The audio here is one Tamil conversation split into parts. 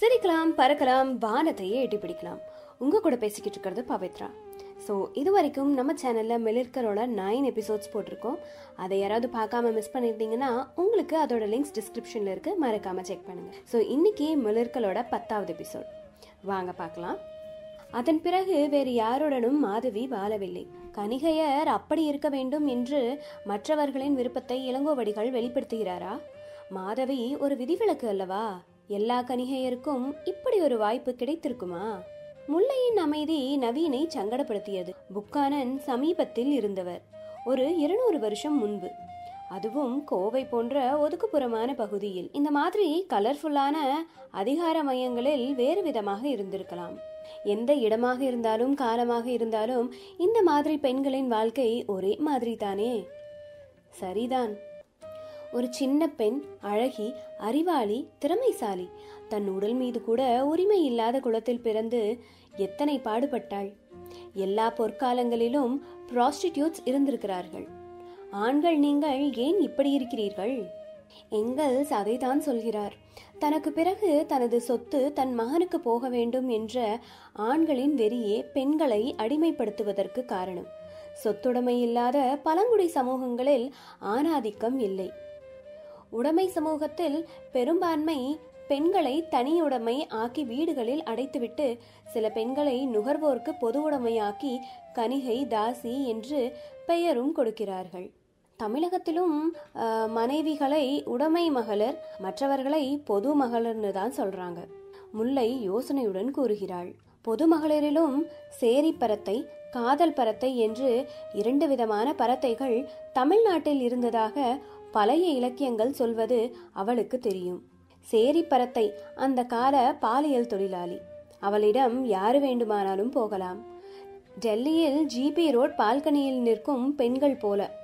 சிரிக்கலாம் பறக்கலாம் வானத்தையே எட்டி பிடிக்கலாம். உங்க கூட பேசிக்கிட்டு இருக்கிறது பவித்ரா. ஸோ இது வரைக்கும் நம்ம சேனலில் மெலிர்கரோட நைன் எபிசோட்ஸ் போட்டிருக்கோம். அதை யாராவது பார்க்காம மிஸ் பண்ணியிருந்தீங்கன்னா உங்களுக்கு அதோட லிங்க்ஸ் டிஸ்கிரிப்ஷனில் இருக்கு. மறக்காம செக் பண்ணுங்க. ஸோ இன்னைக்கு மெலிர்கலோட பத்தாவது எபிசோட் வாங்க பார்க்கலாம். அதன் பிறகு வேறு யாருடனும் மாதவி வாழவில்லை. கணிகையர் அப்படி இருக்க வேண்டும் என்று மற்றவர்களின் விருப்பத்தை இளங்கோவடிகள் வெளிப்படுத்துகிறாரா? மாதவி ஒரு விதிவிலக்கு அல்லவா? எல்லா கணிகையருக்கும் இப்படி ஒரு வாய்ப்பு கிடைத்திருக்குமா? முல்லையின் அமைதி நவீனை சங்கடப்படுத்தியது. புக்கானன் சமீபத்தில் இருந்தவர். ஒரு இருநூறு வருஷம் முன்பு. அதுவும் கோவை போன்ற ஒதுக்குப்புறமான பகுதியில். இந்த மாதிரி கலர்ஃபுல்லான அதிகார மையங்களில் வேறு விதமாக இருந்திருக்கலாம். எந்த இடமாக இருந்தாலும் காலமாக இருந்தாலும் இந்த மாதிரி பெண்களின் வாழ்க்கை ஒரே மாதிரி தானே சரிதான். ஒரு சின்ன பெண் அழகி அறிவாளி திறமைசாலி. தன் உடல் மீது கூட உரிமை இல்லாத குலத்தில் பிறந்து எத்தனை பாடுபட்டாள்? எல்லா பொற்காலங்களிலும் ப்ராஸ்டிடியூட்ஸ் இருந்திருக்கிறார்கள். ஆண்கள் நீங்கள் ஏன் இப்படி இருக்கிறீர்கள்? எங்கல்ஸ் அதைத்தான் சொல்கிறார். தனக்கு பிறகு தனது சொத்து தன் மகனுக்கு போக வேண்டும் என்ற ஆண்களின் வெறியே பெண்களை அடிமைப்படுத்துவதற்கு காரணம். சொத்துடைமை இல்லாத பழங்குடி சமூகங்களில் ஆணாதிக்கம் இல்லை. உடைமை சமூகத்தில் பெரும்பான்மை பெண்களை தனியுடைமை ஆக்கி வீடுகளில் அடைத்துவிட்டு சில பெண்களை நுகர்வோருக்கு பொது உடைமையாக்கி கனிகை தாசி என்று பெயரும் கொடுக்கிறார்கள். தமிழகத்திலும் மனைவிகளை உடைமை மகளிர் மற்றவர்களை பொது மகளிர்னு தான் சொல்றாங்க. முல்லை யோசனையுடன் கூறுகிறாள். பொது மகளிரிலும் சேரி பரத்தை காதல் பரத்தை என்று இரண்டு விதமான பரத்தைகள் தமிழ்நாட்டில் இருந்ததாக பழைய இலக்கியங்கள் சொல்வது அவளுக்கு தெரியும். சேரி பரத்தை அந்த கால பாலியல் தொழிலாளி. அவளிடம் யாரு வேண்டுமானாலும் போகலாம். டெல்லியில் ஜிபி ரோட் பால்கனியில் நிற்கும் பெண்கள் போல.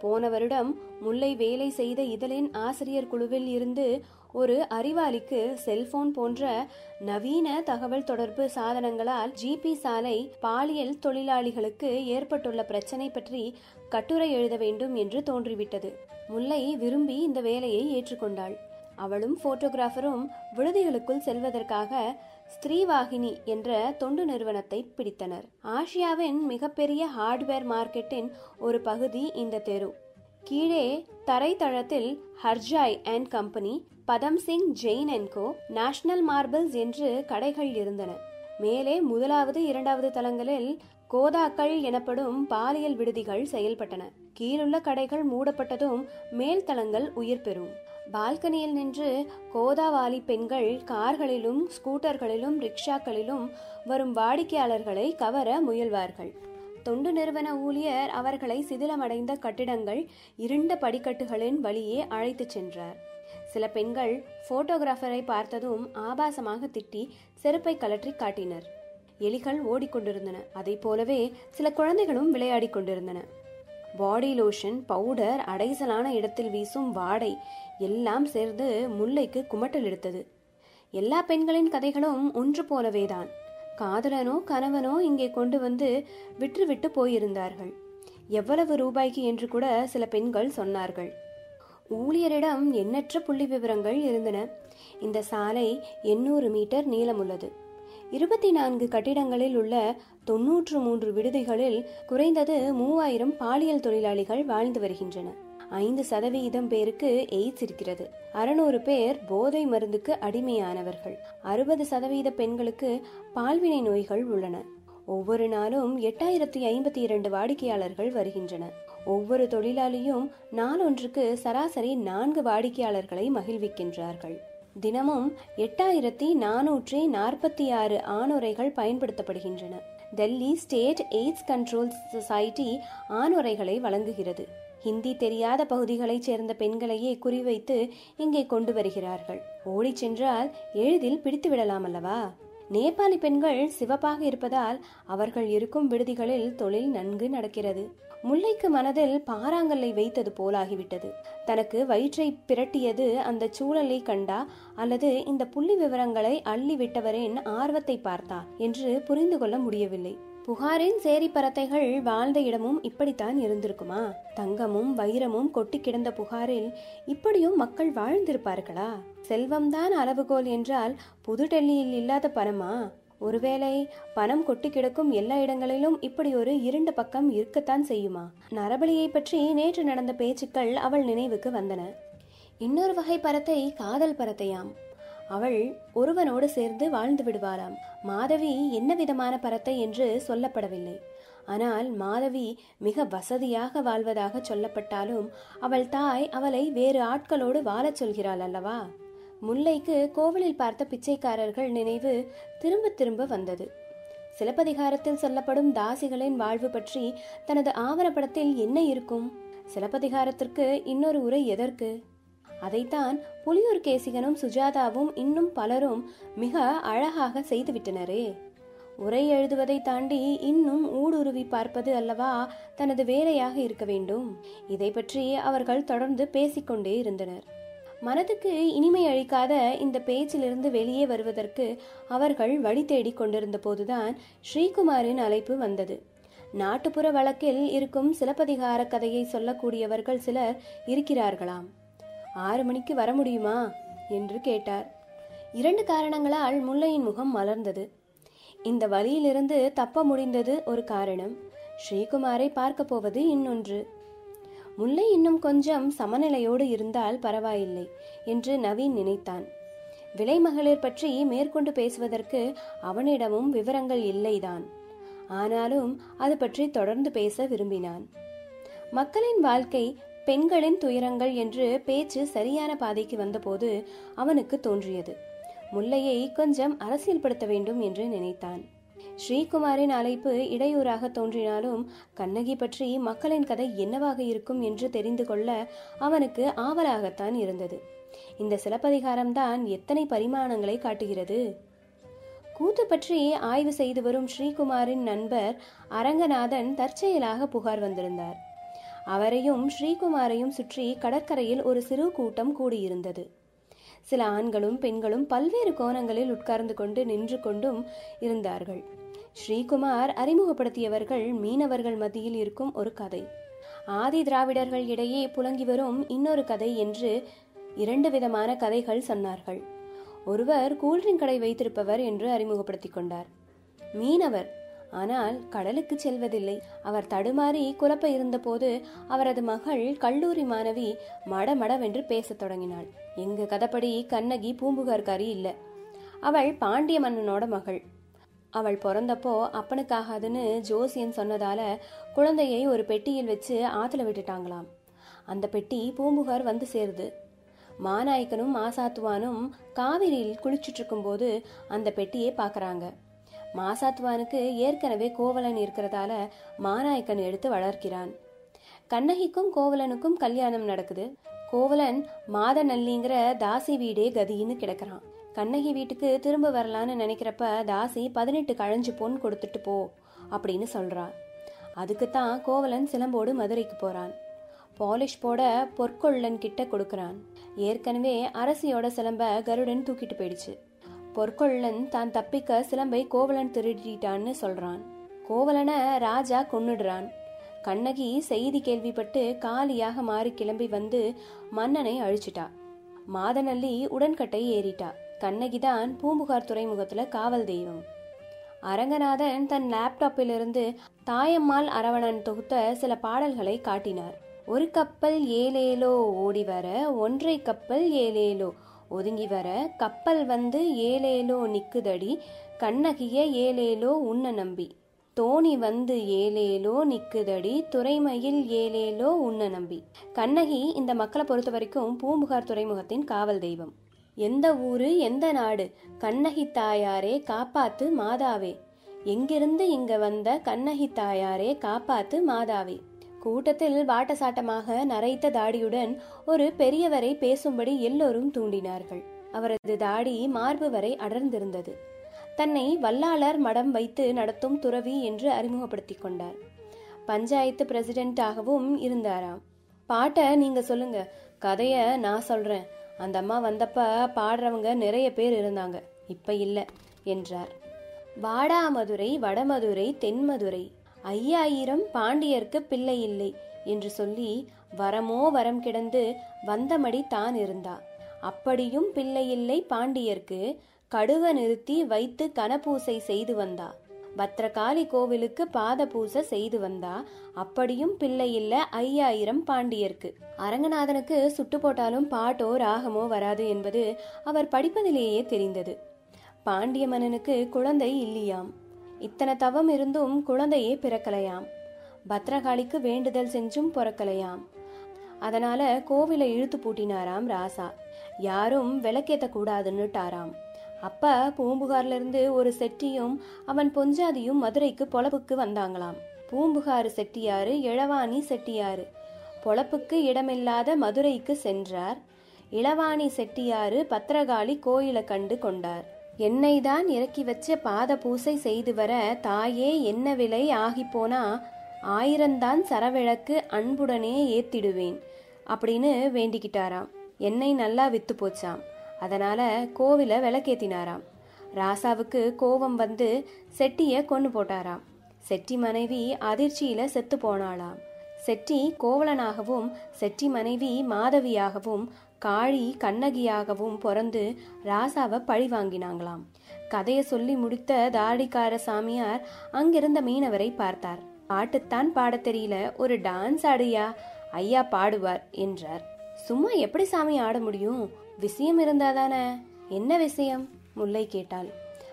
போன வருடம் முல்லை வேலை செய்த இதழின் ஆசிரியர் குழுவில் இருந்து ஒரு அறிவாளிக்கு செல்போன் போன்ற நவீன தகவல் தொடர்பு சாதனங்களால் ஜிபி சாலை பாலியல் தொழிலாளிகளுக்கு ஏற்பட்டுள்ள பிரச்சனை பற்றி கட்டுரை எழுத வேண்டும் என்று தோன்றிவிட்டது. முல்லை விரும்பி இந்த வேலையை ஏற்றுக்கொண்டாள். அவளும் போட்டோகிராஃபரும் விடுதிகளுக்குள் செல்வதற்காக ஸ்ரீவாகினி என்ற தொண்டு நிறுவனத்தை பிடித்தனர். ஆசியாவின் மிகப்பெரிய ஹார்ட்வேர் மார்க்கெட்டின் ஒரு பகுதி இந்த தெரு. கீழே தரைத்தளத்தில் ஹர்ஜாய் அண்ட் கம்பெனி பதம் சிங் ஜெயின் என்கோ நேஷனல் மார்பிள்ஸ் என்று கடைகள் இருந்தன. மேலே முதலாவது இரண்டாவது தளங்களில் கோதாக்கள் எனப்படும் பாலியல் விடுதிகள் செயல்பட்டன. கீழுள்ள கடைகள் மூடப்பட்டதும் மேல் தளங்கள் உயிர் பெறும். பால்கனியில் நின்று கோதாவாலி பெண்கள் கார்களிலும் ஸ்கூட்டர்களிலும் ரிக்ஷாக்களிலும் வரும் வாடிக்கையாளர்களை கவர முயல்வார்கள். தொண்டு நிறுவன ஊழியர் அவர்களை சிதிலமடைந்த கட்டிடங்கள் இருண்ட படிக்கட்டுகளின் வழியே அழைத்துச் சென்றார். சில பெண்கள் போட்டோகிராஃபரை பார்த்ததும் ஆபாசமாக திட்டி செருப்பை கலற்றி காட்டினர். எலிகள் ஓடிக்கொண்டிருந்தன. அதைப் போலவே சில குழந்தைகளும் விளையாடிக் கொண்டிருந்தன. பாடி லோஷன் பவுடர் அடைசலான இடத்தில் வீசும் வாடை எல்லாம் சேர்ந்து முல்லைக்கு குமட்டல் எடுத்தது. எல்லா பெண்களின் கதைகளும் ஒன்று போலவேதான். காதலனோ கணவனோ இங்கே கொண்டு வந்து விற்றுவிட்டு போயிருந்தார்கள். எவ்வளவு ரூபாய்க்கு என்று கூட சில பெண்கள் சொன்னார்கள். ஊழியரிடம் எண்ணற்ற புள்ளி விவரங்கள் இருந்தன. இந்த சாலை எண்ணூறு மீட்டர் நீளமுள்ளது. இருபத்தி நான்கு கட்டிடங்களில் உள்ள தொன்னூற்று மூன்று விடுதிகளில் குறைந்தது மூவாயிரம் பாலியல் தொழிலாளிகள் வாழ்ந்து வருகின்றன. ஐந்து சதவீதம் பேருக்கு எய்ட்ஸ் இருக்கிறது. அறுநூறு பேர் போதை மருந்துக்கு அடிமையானவர்கள். அறுபது சதவீத பெண்களுக்கு பால்வினை நோய்கள் உள்ளன. ஒவ்வொரு நாளும் எட்டாயிரத்தி ஐம்பத்தி இரண்டு வாடிக்கையாளர்கள் வருகின்றன. ஒவ்வொரு தொழிலாளியும் நாளொன்றுக்கு சராசரி நான்கு வாடிக்கையாளர்களை மகிழ்விக்கின்றார்கள். தினமும் எட்டாயிரத்தி நானூற்றி நாற்பத்தி ஆறு ஆணுரைகள் பயன்படுத்தப்படுகின்றன. Delhi state AIDS control society ஆணுரைகளை வழங்குகிறது. ஹிந்தி தெரியாத பகுதிகளைச் சேர்ந்த பெண்களையே குறிவைத்து இங்கே கொண்டு வருகிறார்கள். ஓடிச் சென்றால் எளிதில் பிடித்து விடலாம் அல்லவா? நேபாளி பெண்கள் சிவப்பாக இருப்பதால் அவர்கள் இருக்கும் விடுதிகளில் தொழில் நன்கு நடக்கிறது. முல்லைக்கு மனதில் பாறாங்கல்லை வைத்தது போலாகிவிட்டது. தனக்கு வயிற்றை பிரட்டியது அந்த சூழலை கண்டா அல்லது இந்த புள்ளி விவரங்களை அள்ளி விட்டவரின் ஆர்வத்தை பார்த்தா என்று புரிந்து கொள்ள முடியவில்லை. புகாரின் சேரி பறத்தைகள் வாழ்ந்த இடமும் இப்படித்தான் இருந்திருக்குமா? தங்கமும் வைரமும் கொட்டி கிடந்த புகாரில் இப்படியும் மக்கள் வாழ்ந்திருப்பார்களா? செல்வம்தான் அளவுகோல் என்றால் புது டெல்லியில் இல்லாத பணமா? ஒருவேளை பணம் கொட்டி கிடக்கும் எல்லா இடங்களிலும் இப்படி ஒரு இருண்ட பக்கம் இருக்கத்தான் செய்யுமா? நரபலியை பற்றி நேற்று நடந்த பேச்சுக்கள் அவள் நினைவுக்கு வந்தன. இன்னொரு வகை பறத்தை காதல் பறத்தையாம் அவள் ஒருவனோடு சேர்ந்து வாழ்ந்து விடுவாராம். மாதவி என்ன விதமான பரத்தை என்று சொல்லப்படவில்லை. ஆனால் மாதவி மிக வசதியாக வாழ்வதாக சொல்லப்பட்டாலும் அவள் தாய் அவளை வேறு ஆட்களோடு வாழச் சொல்கிறாள் அல்லவா? முல்லைக்கு கோவிலில் பார்த்த பிச்சைக்காரர்கள் நினைவு திரும்ப திரும்ப வந்தது. சிலப்பதிகாரத்தில் சொல்லப்படும் தாசிகளின் வாழ்வு பற்றி தனது ஆவணப்படத்தில் என்ன இருக்கும்? சிலப்பதிகாரத்திற்கு இன்னொரு உரை எதற்கு? அதைத்தான் புலியூர் கேசிகனும் சுஜாதாவும் இன்னும் பலரும் மிக அழகாக செய்துவிட்டனரே. உரை எழுதுவதை தாண்டி இன்னும் ஊடுருவி பார்ப்பது அல்லவா தனது வேலையாக இருக்க வேண்டும். இதை பற்றி அவர்கள் தொடர்ந்து பேசிக்கொண்டே இருந்தனர். மனதுக்கு இனிமை அளிக்காத இந்த பேச்சிலிருந்து வெளியே வருவதற்கு அவர்கள் வழி தேடிக் கொண்டிருந்த போதுதான் ஸ்ரீகுமாரின் அழைப்பு வந்தது. நாட்டுப்புற வழக்கில் இருக்கும் சிலப்பதிகார கதையை சொல்லக்கூடியவர்கள் சிலர் இருக்கிறார்களாம். ஆறு மணிக்கு வர முடியுமா? என்று கேட்டார். இரண்டு காரணங்களால் முல்லையின் முகம் மலர்ந்தது. இந்த வழியிலிருந்து தப்ப முடிந்தது ஒரு காரணம். ஸ்ரீகுமாரை பார்க்க போவது இன்னொன்று. முல்லை இன்னும் கொஞ்சம் சமநிலையோடு இருந்தால் பரவாயில்லை என்று நவீன் நினைத்தான். விலைமகளிர் பற்றி மேற்கொண்டு பேசுவதற்கு அவனிடமும் விவரங்கள் இல்லைதான். ஆனாலும் அது பற்றி தொடர்ந்து பேச விரும்பினான். மக்களின் வாழ்க்கை பெண்களின் துயரங்கள் என்று பேச்சு சரியான பாதைக்கு வந்தபோது அவனுக்கு தோன்றியது. முல்லையை கொஞ்சம் அரசியல்படுத்த வேண்டும் என்று நினைத்தான். ஸ்ரீகுமாரின் அழைப்பு இடையூறாக தோன்றினாலும் கண்ணகி பற்றி மக்களின் கதை என்னவாக இருக்கும் என்று தெரிந்து கொள்ள அவனுக்கு ஆவலாகத்தான் இருந்தது. இந்த சிலப்பதிகாரம்தான் எத்தனை பரிமாணங்களை காட்டுகிறது? கூத்து பற்றி ஆய்வு செய்து வரும் ஸ்ரீகுமாரின் நண்பர் அரங்கநாதன் தற்செயலாக புகார் வந்திருந்தார். அவரையும் ஸ்ரீகுமாரையும் சுற்றி கடற்கரையில் ஒரு சிறு கூட்டம் கூடியிருந்தது. சில ஆண்களும் பெண்களும் பல்வேறு கோணங்களில் உட்கார்ந்து கொண்டு நின்று கொண்டும் இருந்தார்கள். ஸ்ரீகுமார் அறிமுகப்படுத்தியவர்கள் மீனவர்கள் மத்தியில் இருக்கும் ஒரு கதை. ஆதி திராவிடர்கள் இடையே புலங்கி வரும் இன்னொரு கதை என்று இரண்டு விதமான கதைகள் சொன்னார்கள். ஒருவர் கூல்ட்ரிங்க் கடை வைத்திருப்பவர் என்று அறிமுகப்படுத்திக் கொண்டார். மீனவர் ஆனால் கடலுக்கு செல்வதில்லை. அவர் தடுமாறி குழப்ப இருந்தபோது அவரது மகள் கல்லூரி மாணவி மடமடவென்று பேசத் தொடங்கினாள். எங்க கதப்படி கண்ணகி பூம்புகார்காரி இல்லை. அவள் பாண்டிய மன்னனோட மகள். அவள் பிறந்தப்போ அப்பனுக்காகாதுன்னு ஜோசியன் சொன்னதால குழந்தையை ஒரு பெட்டியில் வச்சு ஆத்துல விட்டுட்டாங்களாம். அந்த பெட்டி பூம்புகார் வந்து சேருது. மாநாயக்கனும் மாசாத்துவானும் காவிரியில் குளிச்சுட்டு இருக்கும்போது அந்த பெட்டியை பார்க்குறாங்க மாசாத்துவானுக்கு ஏற்கனவே கோவலன் இருக்கிறதால மாநாயக்கன் எடுத்து வளர்க்கிறான். கண்ணகிக்கும் கோவலனுக்கும் கல்யாணம் நடக்குது. கோவலன் மாதநல்லிங்கிற தாசி வீடே கதின்னு கிடக்கிறான். கண்ணகி வீட்டுக்கு திரும்ப வரலான்னு நினைக்கிறப்ப தாசி பதினெட்டு கழஞ்சு பொன் கொடுத்துட்டு போ அப்படின்னு சொல்றா அதுக்குத்தான் கோவலன் சிலம்போடு மதுரைக்கு போறான். பாலிஷ் போட பொற்கொள்ளன் கிட்ட கொடுக்கறான். ஏற்கனவே அரசியோட சிலம்ப கருடன் தூக்கிட்டு போயிடுச்சு. பொற்கொள்ளன் தான் தப்பிக்க சிலம்பை கோவலன் திருடிட்டான்னு சொல்றான். கோவலனை ராஜா கொன்னுடுறான். கண்ணகி செய்தி கேள்விப்பட்டு காலியாக மாறி கிளம்பி வந்து மன்னனை அழிச்சிட்டா. மாதநல்லி உடன்கட்டை ஏறிட்டா. கண்ணகிதான் பூம்புகார் துறைமுகத்துல காவல் தெய்வம். அரங்கநாதன் தன் லேப்டாப்பிலிருந்து தாயம்மாள் அரவணன் தொகுத்த சில பாடல்களை காட்டினார். ஒரு கப்பல் ஏலேலோ ஓடி வர ஒன்றை கப்பல் ஏலேலோ ஒதுங்கி வர கப்பல் வந்து ஏலேலோ நிக்குதடி கண்ணகிய ஏலேலோ உன்ன நம்பி. தோணி வந்து ஏலேலோ நிக்குதடி துறைமையில் ஏலேலோ உன்ன நம்பி. கண்ணகி இந்த மக்களை பொறுத்த வரைக்கும் பூம்புகார் துறைமுகத்தின் காவல் தெய்வம். எந்த ஊரு எந்த நாடு கண்ணகி தாயாரே காப்பாத்து மாதாவே. எங்கிருந்து இங்க வந்த கண்ணகி தாயாரே காப்பாத்து மாதாவே. கூட்டத்தில் வாட்டசாட்டமாக நரைத்த தாடியுடன் ஒரு பெரியவரை பேசும்படி எல்லோரும் தூண்டினார்கள். அவரது தாடி மார்பு வரை அடர்ந்திருந்தது. தன்னை வல்லாளர் மடம் வைத்து நடத்தும் துறவி என்று அறிமுகப்படுத்திக் கொண்டார். பஞ்சாயத்து பிரசிடென்ட்டாகவும் இருந்தாராம். பாட்டை நீங்க சொல்லுங்க. கதைய நான் சொல்றேன். அந்த அம்மா வந்தப்ப பாடுறவங்க நிறைய பேர் இருந்தாங்க. இப்ப இல்ல என்றார். வாடாமதுரை வடமதுரை தென்மதுரை ஐயாயிரம் பாண்டியர்க்கு பிள்ளை இல்லை என்று சொல்லி வரமோ வரம் கிடந்து வந்தமடி தான் இருந்தா. அப்படியும் பிள்ளை இல்லை பாண்டியர்க்கு கடுவ நிறுத்தி வைத்து கனபூசை செய்து வந்தா. பத்ரகாளி கோவிலுக்கு பாத பூசை செய்து வந்தா. அப்படியும் பிள்ளை இல்ல ஐயாயிரம் பாண்டியர்க்கு. அரங்கநாதனுக்கு சுட்டு போட்டாலும் பாட்டோ ராகமோ வராது என்பது அவர் படிப்பதிலேயே தெரிந்தது. பாண்டிய மன்னனுக்கு குழந்தை இல்லையாம். இத்தனை தவம் இருந்தும் குழந்தையே பிறக்கலையாம். பத்ரகாளிக்கு வேண்டுதல் செஞ்சும் பிறக்கலையாம். அதனால கோவிலை இழுத்து பூட்டினாராம் ராசா. யாரும் விளக்கேத்த கூடாதுன்னுட்டாராம் அப்ப பூம்புகார்ல இருந்து ஒரு செட்டியும் அவன் பொஞ்சாதியும் மதுரைக்கு பொழப்புக்கு வந்தாங்களாம். பூம்புகார் செட்டியாரு இளவாணி செட்டியாரு. பொழப்புக்கு இடமில்லாத மதுரைக்கு சென்றார். இளவாணி செட்டியாரு பத்திரகாளி கோயிலை கண்டு கொண்டார். என்னை தான் இறக்கி வச்சு பாத பூசை செய்து வர தாயே என்ன விலை ஆகி போனா ஆயிரந்தான் சரவிளக்கு அன்புடனே ஏத்திடுவேன் அப்படின்னு வேண்டிக்கிட்டாராம். எண்ணெய் நல்லா வித்து போச்சாம். அதனால கோவில விளக்கேத்தினாராம். ராசாவுக்கு கோபம் வந்து செட்டிய கொண்டு போட்டாராம். செட்டி மனைவி அதிர்ச்சியில செத்து போனாளாம். செட்டி கோவலனாகவும் செட்டி மனைவி மாதவியாகவும் காளி கண்ணகியாகவும் பிறந்து ராசாவை பழி வாங்கினாங்களாம். கதையை சொல்லி முடித்த தாடிக்கார சாமியார் அங்கிருந்த மீனவரை பார்த்தார். பாட்டுத்தான் பாட தெரியல ஒரு டான்ஸ் ஆடுயா ஐயா பாடுவார் என்றார். சும்மா எப்படி சாமி ஆட முடியும்? விஷயம் இருந்தாதானே என்ன விஷயம்? முல்லை கேட்டாள்.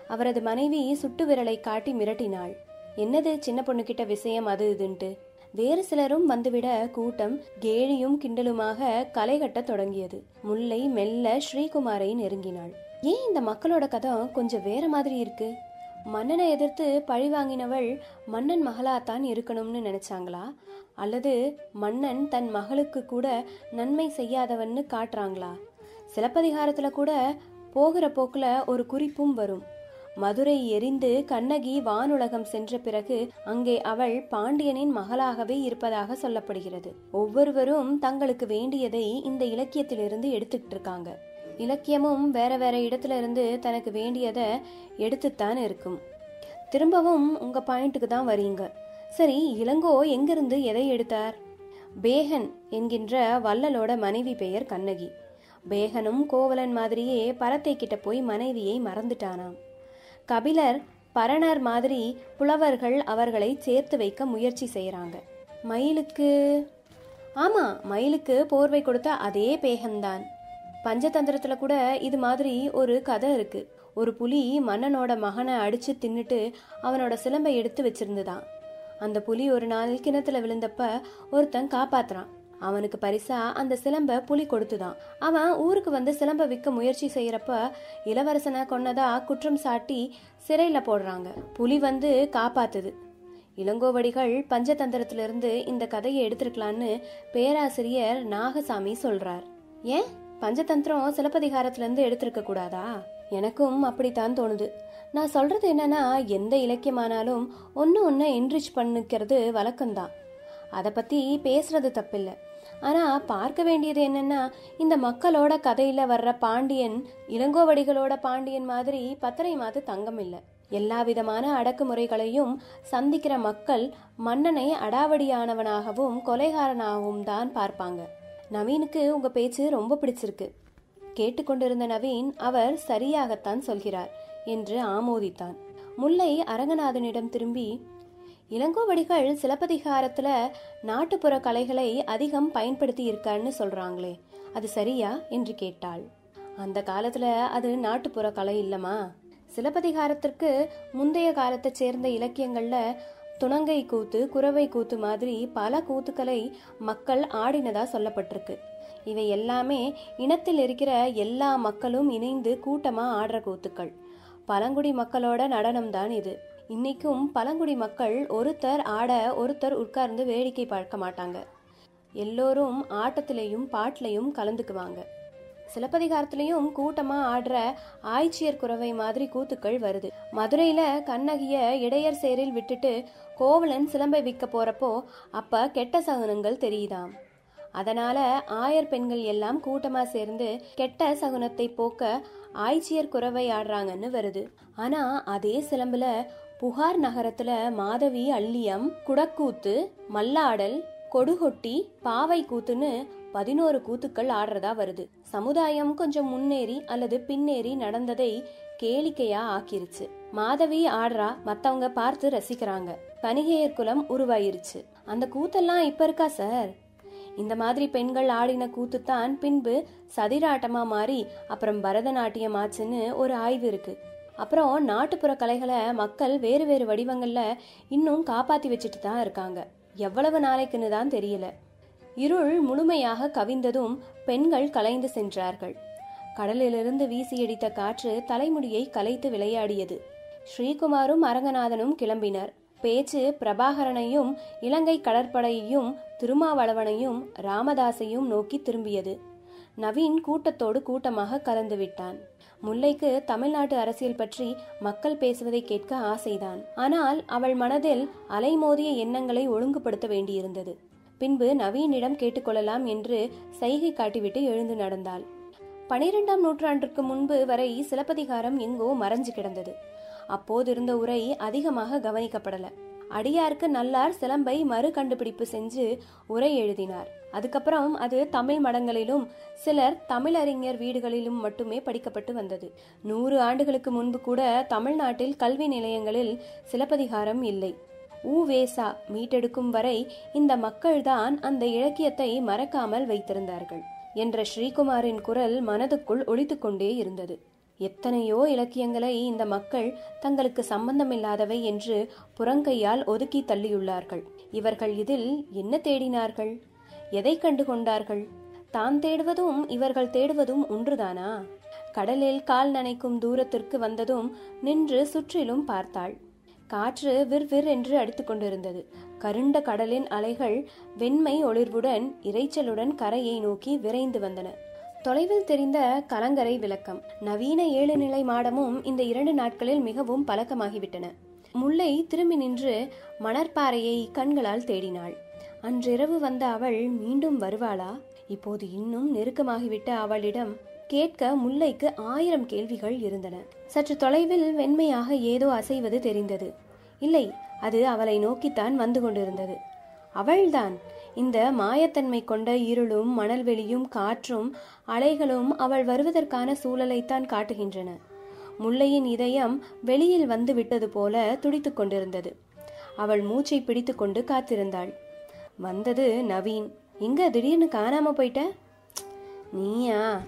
அவரது மனைவி சுட்டு விரலை காட்டி மிரட்டினாள். என்னது சின்ன பொண்ணுகிட்ட விஷயம் அது இதுன்ட்டு? வேறு சிலரும் வந்துவிட கூட்டம் கேலியும் கிண்டலுமாக களை கட்டத் தொடங்கியது. முல்லை மெல்ல ஸ்ரீகுமாரை நெருங்கினாள். ஏன் இந்த மக்களோட கதை கொஞ்சம் வேற மாதிரி இருக்கு? மன்னனை எதிர்த்து பழி வாங்கினவள் மன்னன் மகளாத்தான் இருக்கணும்னு நினைச்சாங்களா? அல்லது மன்னன் தன் மகளுக்கு கூட நன்மை செய்யாதவன்னு காட்டுறாங்களா? சிலப்பதிகாரத்துல கூட போகிற போக்குல ஒரு குறிப்பும் வரும். மதுரை எரிந்து கண்ணகி வானுலகம் சென்ற பிறகு அங்கே அவள் பாண்டியனின் மகளாகவே இருப்பதாக சொல்லப்படுகிறது. ஒவ்வொருவரும் தங்களுக்கு வேண்டியதை இந்த இலக்கியத்திலிருந்து எடுத்துக்கிட்டு இருக்காங்க இலக்கியமும் வேற வேற இடத்துல இருந்து தனக்கு வேண்டியதை எடுத்துத்தான் இருக்கும். திரும்பவும் உங்க பாயிண்ட்டுக்கு தான் வரீங்க. சரி இளங்கோ எங்கிருந்து எதை எடுத்தார்? பேகன் என்கின்ற வள்ளலோட மனைவி பெயர் கண்ணகி. பேகனும் கோவலன் மாதிரியே பரத்தை கிட்ட போய் மனைவியை மறந்துட்டானாம். கபிலர் பரணர் மாதிரி புலவர்கள் அவர்களை சேர்த்து வைக்க முயற்சி செய்கிறாங்க மயிலுக்கு ஆமாம் மயிலுக்கு போர்வை கொடுத்த அதே பேகம்தான். பஞ்சதந்திரத்தில் கூட இது மாதிரி ஒரு கதை இருக்கு. ஒரு புலி மன்னனோட மகனை அடிச்சு தின்னுட்டு அவனோட சிலம்பை எடுத்து வச்சிருந்துதான். அந்த புலி ஒரு நாள் கிணத்துல விழுந்தப்ப ஒருத்தன் காப்பாத்துறான். அவனுக்கு பரிசா அந்த சிலம்ப புலி கொடுத்துதான். அவன் ஊருக்கு வந்து சிலம்ப விற்க முயற்சி செய்யறப்ப இளவரசனை கொன்னதா குற்றம் சாட்டி சிறையில போடுறாங்க. புலி வந்து காப்பாத்துது. இளங்கோவடிகள் பஞ்சதந்திரத்திலிருந்து இந்த கதையை எடுத்திருக்கலான்னு பேராசிரியர் நாகசாமி சொல்றார். ஏன்? பஞ்சதந்திரம் சிலப்பதிகாரத்திலிருந்து எடுத்திருக்க கூடாதா? எனக்கும் அப்படித்தான் தோணுது. நான் சொல்றது என்னன்னா எந்த இலக்கியமானாலும் ஒன்று ஒன்று என்ரிச் பண்ணிக்கிறது வழக்கம்தான். அதை பற்றி பேசுறது தப்பில்லை. ஆனால் பார்க்க வேண்டியது என்னன்னா இந்த மக்களோட கதையில் வர்ற பாண்டியன் இளங்கோவடிகளோட பாண்டியன் மாதிரி பத்தரை மாத்து தங்கம் இல்லை. எல்லா விதமான அடக்குமுறைகளையும் சந்திக்கிற மக்கள் மன்னனை அடாவடியானவனாகவும் கொலைகாரனாகவும் தான் பார்ப்பாங்க. நவீனுக்கு உங்க பேச்சு ரொம்ப பிடிச்சிருக்கு. கேட்டுக்கொண்டிருந்த நவீன் அவர் சரியாகத்தான் சொல்கிறார் என்று ஆமோதித்தான். முல்லை அரங்கநாதனிடம் திரும்பி இளங்கோவடிகள் சிலப்பதிகாரத்துல நாட்டுப்புற கலைகளை அதிகம் பயன்படுத்தி இருக்கான்னு சொல்றாங்களே. அது சரியா? என்று கேட்டாள். அந்த காலத்துல அது நாட்டுப்புற கலை இல்லமா? சிலப்பதிகாரத்திற்கு முந்தைய காலத்தை சேர்ந்த இலக்கியங்கள்ல துணங்கை கூத்து குறவை கூத்து மாதிரி பல கூத்துக்களை மக்கள் ஆடினதா சொல்லப்பட்டிருக்கு. இவை எல்லாமே இனத்தில் இருக்கிற எல்லா மக்களும் இணைந்து கூட்டமா ஆடுற கூத்துக்கள். பழங்குடி மக்களோட நடனம்தான் இது. இன்னைக்கும் பழங்குடி மக்கள் ஒருத்தர் ஆட ஒருத்தர் உட்கார்ந்து வேடிக்கை பார்க்க மாட்டாங்க. எல்லோரும் ஆட்டத்திலையும் பாட்டிலையும் கலந்துக்குவாங்க. சிலப்பதிகாரத்திலையும் கூட்டமா ஆடுற ஆய்ச்சியர் குறவை மாதிரி கூத்துக்கள் வருது. மதுரையில கண்ணகிய இடையர் சேரில் விட்டுட்டு கோவலன் சிலம்பை விற்க போறப்போ அப்ப கெட்ட சகுனங்கள் தெரியுதாம். அதனால ஆயர் பெண்கள் எல்லாம் கூட்டமா சேர்ந்து கெட்ட சகுனத்தை போக்க ஆய்ச்சியர் குறவை ஆடுறாங்கன்னு வருது. ஆனா அதே சிலம்புல புகார் நகரத்துல மாதவி அள்ளியம் குடக்கூத்து மல்லாடல் கொடுகொட்டி பாவை கூத்துன்னு பதினோரு கூத்துக்கள் ஆடுறதா வருது. சமுதாயம் கொஞ்சம் முன்னேறி அல்லது பின்னேறி நடந்ததை கேளிக்கையா ஆக்கிருச்சு. மாதவி ஆடுறா மத்தவங்க பார்த்து ரசிக்கிறாங்க. பனிகேயர் குலம் உருவாயிருச்சு. அந்த கூத்தெல்லாம் இப்ப இருக்கா சார்? இந்த மாதிரி பெண்கள் ஆடின கூத்து தான் பின்பு சதிராட்டமா மாறி அப்புறம் பரதநாட்டியம் ஆச்சுன்னு ஒரு ஆய்வு இருக்கு. அப்புறம் நாட்டுப்புற கலைகளை மக்கள் வேறு வேறு வடிவங்களில் இன்னும் காப்பாற்றி வச்சுட்டு தான் இருக்காங்க. எவ்வளவு நாளைக்குன்னு தான் தெரியல. இருள் முழுமையாக கவிந்ததும் பெண்கள் கலைந்து சென்றார்கள். கடலிலிருந்து வீசியடித்த காற்று தலைமுடியை கலைத்து விளையாடியது. ஸ்ரீகுமாரும் அரங்கநாதனும் கிளம்பினர். பேச்சு பிரபாகரனையும் இலங்கை கடற்படையையும் திருமாவளவனையும் ராமதாசையும் நோக்கி திரும்பியது. நவீன் கூட்டத்தோடு கூட்டமாக கலந்து விட்டான். முல்லைக்கு தமிழ்நாட்டு அரசியல் பற்றி மக்கள் பேசுவதை கேட்க ஆசைதான். ஆனால் அவள் மனதில் அலைமோதிய எண்ணங்களை ஒழுங்குபடுத்த வேண்டியிருந்தது. பின்பு நவீனிடம் கேட்டுக்கொள்ளலாம் என்று சைகை காட்டிவிட்டு எழுந்து நடந்தாள். பனிரெண்டாம் நூற்றாண்டிற்கு முன்பு வரை சிலப்பதிகாரம் எங்கோ மறைஞ்சு கிடந்தது. அப்போதிருந்த உரை அதிகமாக கவனிக்கப்படல. அடியாருக்கு நல்லார் சிலம்பை மறு கண்டுபிடிப்பு செஞ்சு உரை எழுதினார். அதுக்கப்புறம் அது தமிழ் மடங்களிலும் சிலர் தமிழறிஞர் வீடுகளிலும் மட்டுமே படிக்கப்பட்டு வந்தது. நூறு ஆண்டுகளுக்கு முன்பு கூட தமிழ்நாட்டில் கல்வி நிலையங்களில் சிலப்பதிகாரம் இல்லை. ஊவேசா மீட்டெடுக்கும் வரை இந்த மக்கள்தான் அந்த இலக்கியத்தை மறக்காமல் வைத்திருந்தார்கள் என்ற ஸ்ரீகுமாரின் குரல் மனதுக்குள் ஒழித்துக்கொண்டே இருந்தது. எத்தனையோ இலக்கியங்களை இந்த மக்கள் தங்களுக்கு சம்பந்தமில்லாதவை என்று புறங்கையால் ஒதுக்கி தள்ளியுள்ளார்கள். இவர்கள் இதில் என்ன தேடினார்கள்? எதை கண்டு கொண்டார்கள் தான் தேடுவதும் இவர்கள் தேடுவதும் ஒன்றுதானா? கடலில் கால் நனைக்கும் தூரத்திற்கு வந்ததும் நின்று சுற்றிலும் பார்த்தாள். காற்று விற்விர் என்று அடித்துக்கொண்டிருந்தது கருண்ட கடலின் அலைகள் வெண்மை ஒளிர்வுடன் இரைச்சலுடன் கரையை நோக்கி விரைந்து வந்தன. தொலைவில் தெரிந்த கலங்கரை விளக்கம். நவீன ஏழு நிலை மாடமும் இந்த இரண்டு நாட்களில் மிகவும் பழக்கமாகிவிட்டன. முல்லை திரும்பி நின்று மணற்பாறையை கண்களால் தேடினாள். அன்றிரவு வந்த அவள் மீண்டும் வருவாளா? இப்போது இன்னும் நெருக்கமாகிவிட்ட அவளிடம் கேட்க முல்லைக்கு ஆயிரம் கேள்விகள் இருந்தன. சற்று தொலைவில் வெண்மையாக ஏதோ அசைவது தெரிந்தது. இல்லை அது அவளை நோக்கித்தான் வந்து கொண்டிருந்தது. அவள்தான். இந்த மாயத்தன்மை கொண்ட இருளும் மணல்வெளியும் காற்றும் அலைகளும் அவள் வருவதற்கான சூழலைத்தான் காட்டுகின்றன. முல்லையின் இதயம் வெளியில் வந்து விட்டது போல துடித்து கொண்டிருந்தது. அவள் மூச்சை பிடித்து கொண்டு காத்திருந்தாள். வந்தது நவீன். எங்க திடீர்னு காணாம போயிட்ட? நீயா?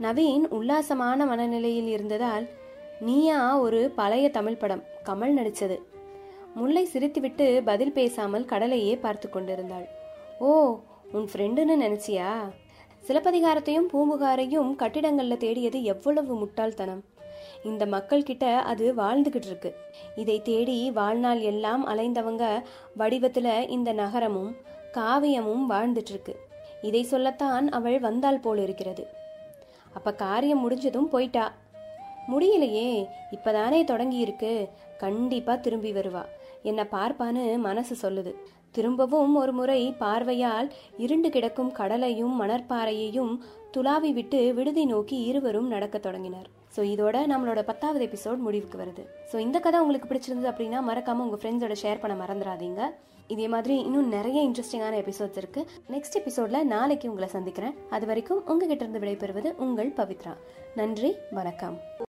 நவீன் உல்லாசமான மனநிலையில் இருந்ததால் நீயா ஒரு பழைய தமிழ் படம் கமல் நடித்தது முல்லை சிரித்துவிட்டு பதில் பேசாமல் கடலையே பார்த்து கொண்டிருந்தாள். ஓ உன் ஃப்ரெண்டுன்னு நினைச்சியா? சிலப்பதிகாரத்தையும் பூம்புகாரையும் கட்டிடங்கள்ல தேடியது எவ்வளவு முட்டாள்தனம். இந்த மக்கள் கிட்ட அது வாழ்ந்துகிட்டு இருக்கு இதை தேடி வாழ்நாள் எல்லாம் அலைந்தவங்க வடிவத்துல இந்த நகரமும் காவியமும் வாழ்ந்துட்டு இருக்கு இதை சொல்லத்தான் அவள் வந்தாள் போல் இருக்கிறது அப்ப காரியம் முடிஞ்சதும் போயிட்டா? முடியலையே இப்பதானே தொடங்கி இருக்கு கண்டிப்பா திரும்பி வருவா. என்ன பார்ப்பான்னு மனசு சொல்லுது. திரும்பவும் ஒரு முறை பார்வையால் இருண்டு கிடக்கும் கடலையும் மணற்பாறையையும் துளாவி விட்டு விடுதி நோக்கி இருவரும் நடக்க தொடங்கினர். ஸோ இதோட நம்மளோட பத்தாவது எபிசோட் முடிவுக்கு வருது. ஸோ இந்த கதை உங்களுக்கு பிடிச்சிருந்தது அப்படின்னா மறக்காம உங்க ஃப்ரெண்ட்ஸோட ஷேர் பண்ண மறந்துடாதீங்க. இதே மாதிரி இன்னும் நிறைய இன்ட்ரெஸ்டிங்கான எபிசோட்ஸ் இருக்கு. நெக்ஸ்ட் எபிசோட்ல நாளைக்கு உங்களை சந்திக்கிறேன். அது வரைக்கும் உங்ககிட்ட இருந்து விடைபெறுவது உங்கள் பவித்ரா. நன்றி வணக்கம்.